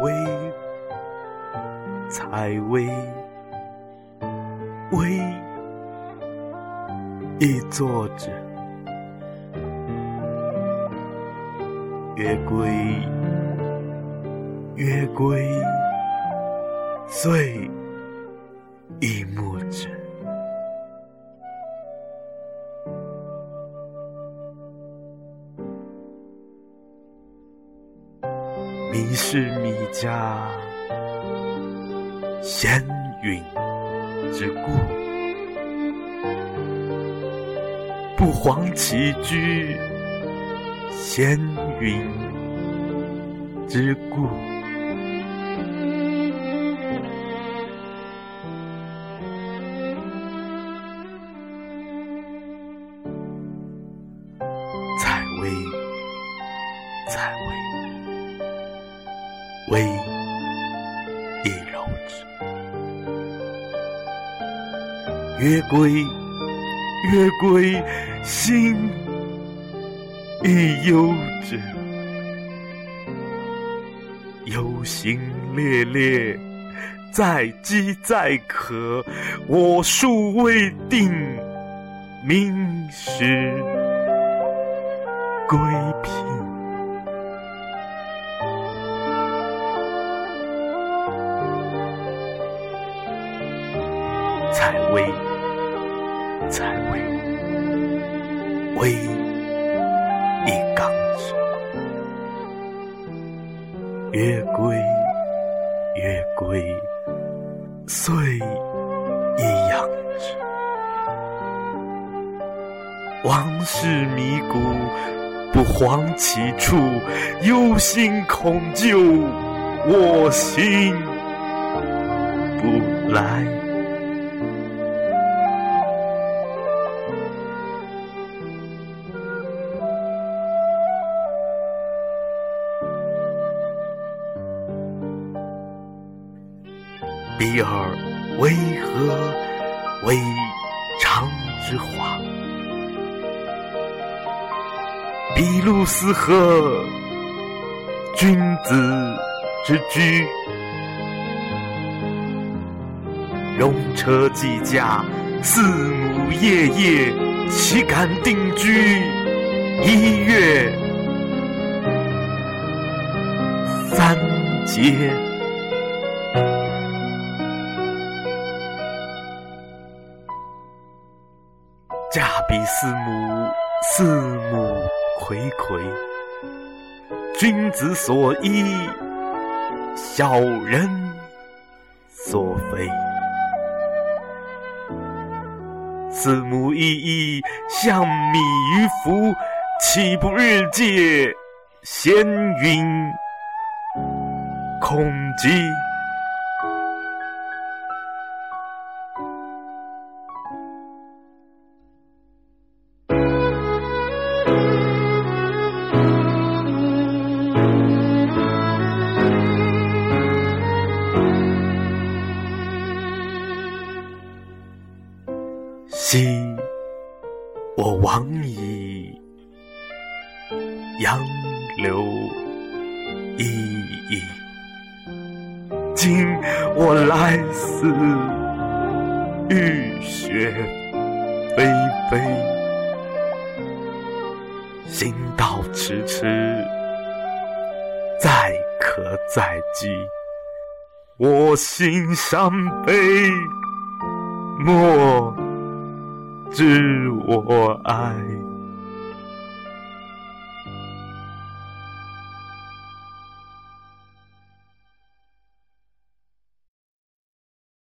微采微微一作者曰归曰归岁一木止迷是米家闲云之故，不遑起居闲云之故。采薇，采薇。微亦柔之，曰归，曰归，心亦忧之。忧心烈烈，在饥在渴，我数未定，明时归采薇，采薇，薇亦刚之。月归，月归，岁亦阳之。往事迷谷，不遑其处，忧心恐旧，我心不来。比尔为何为常之华？比路斯何君子之居？戎车既驾，四母夜夜，岂敢定居一月三节？驾比四母，四母睽睽。君子所依，小人所非。四母依依，相米于夫，岂不日借闲云恐讥？昔我往矣，杨柳依依；今我来思，雨雪霏霏。行道迟迟，载渴载饥。我心伤悲，莫知我爱。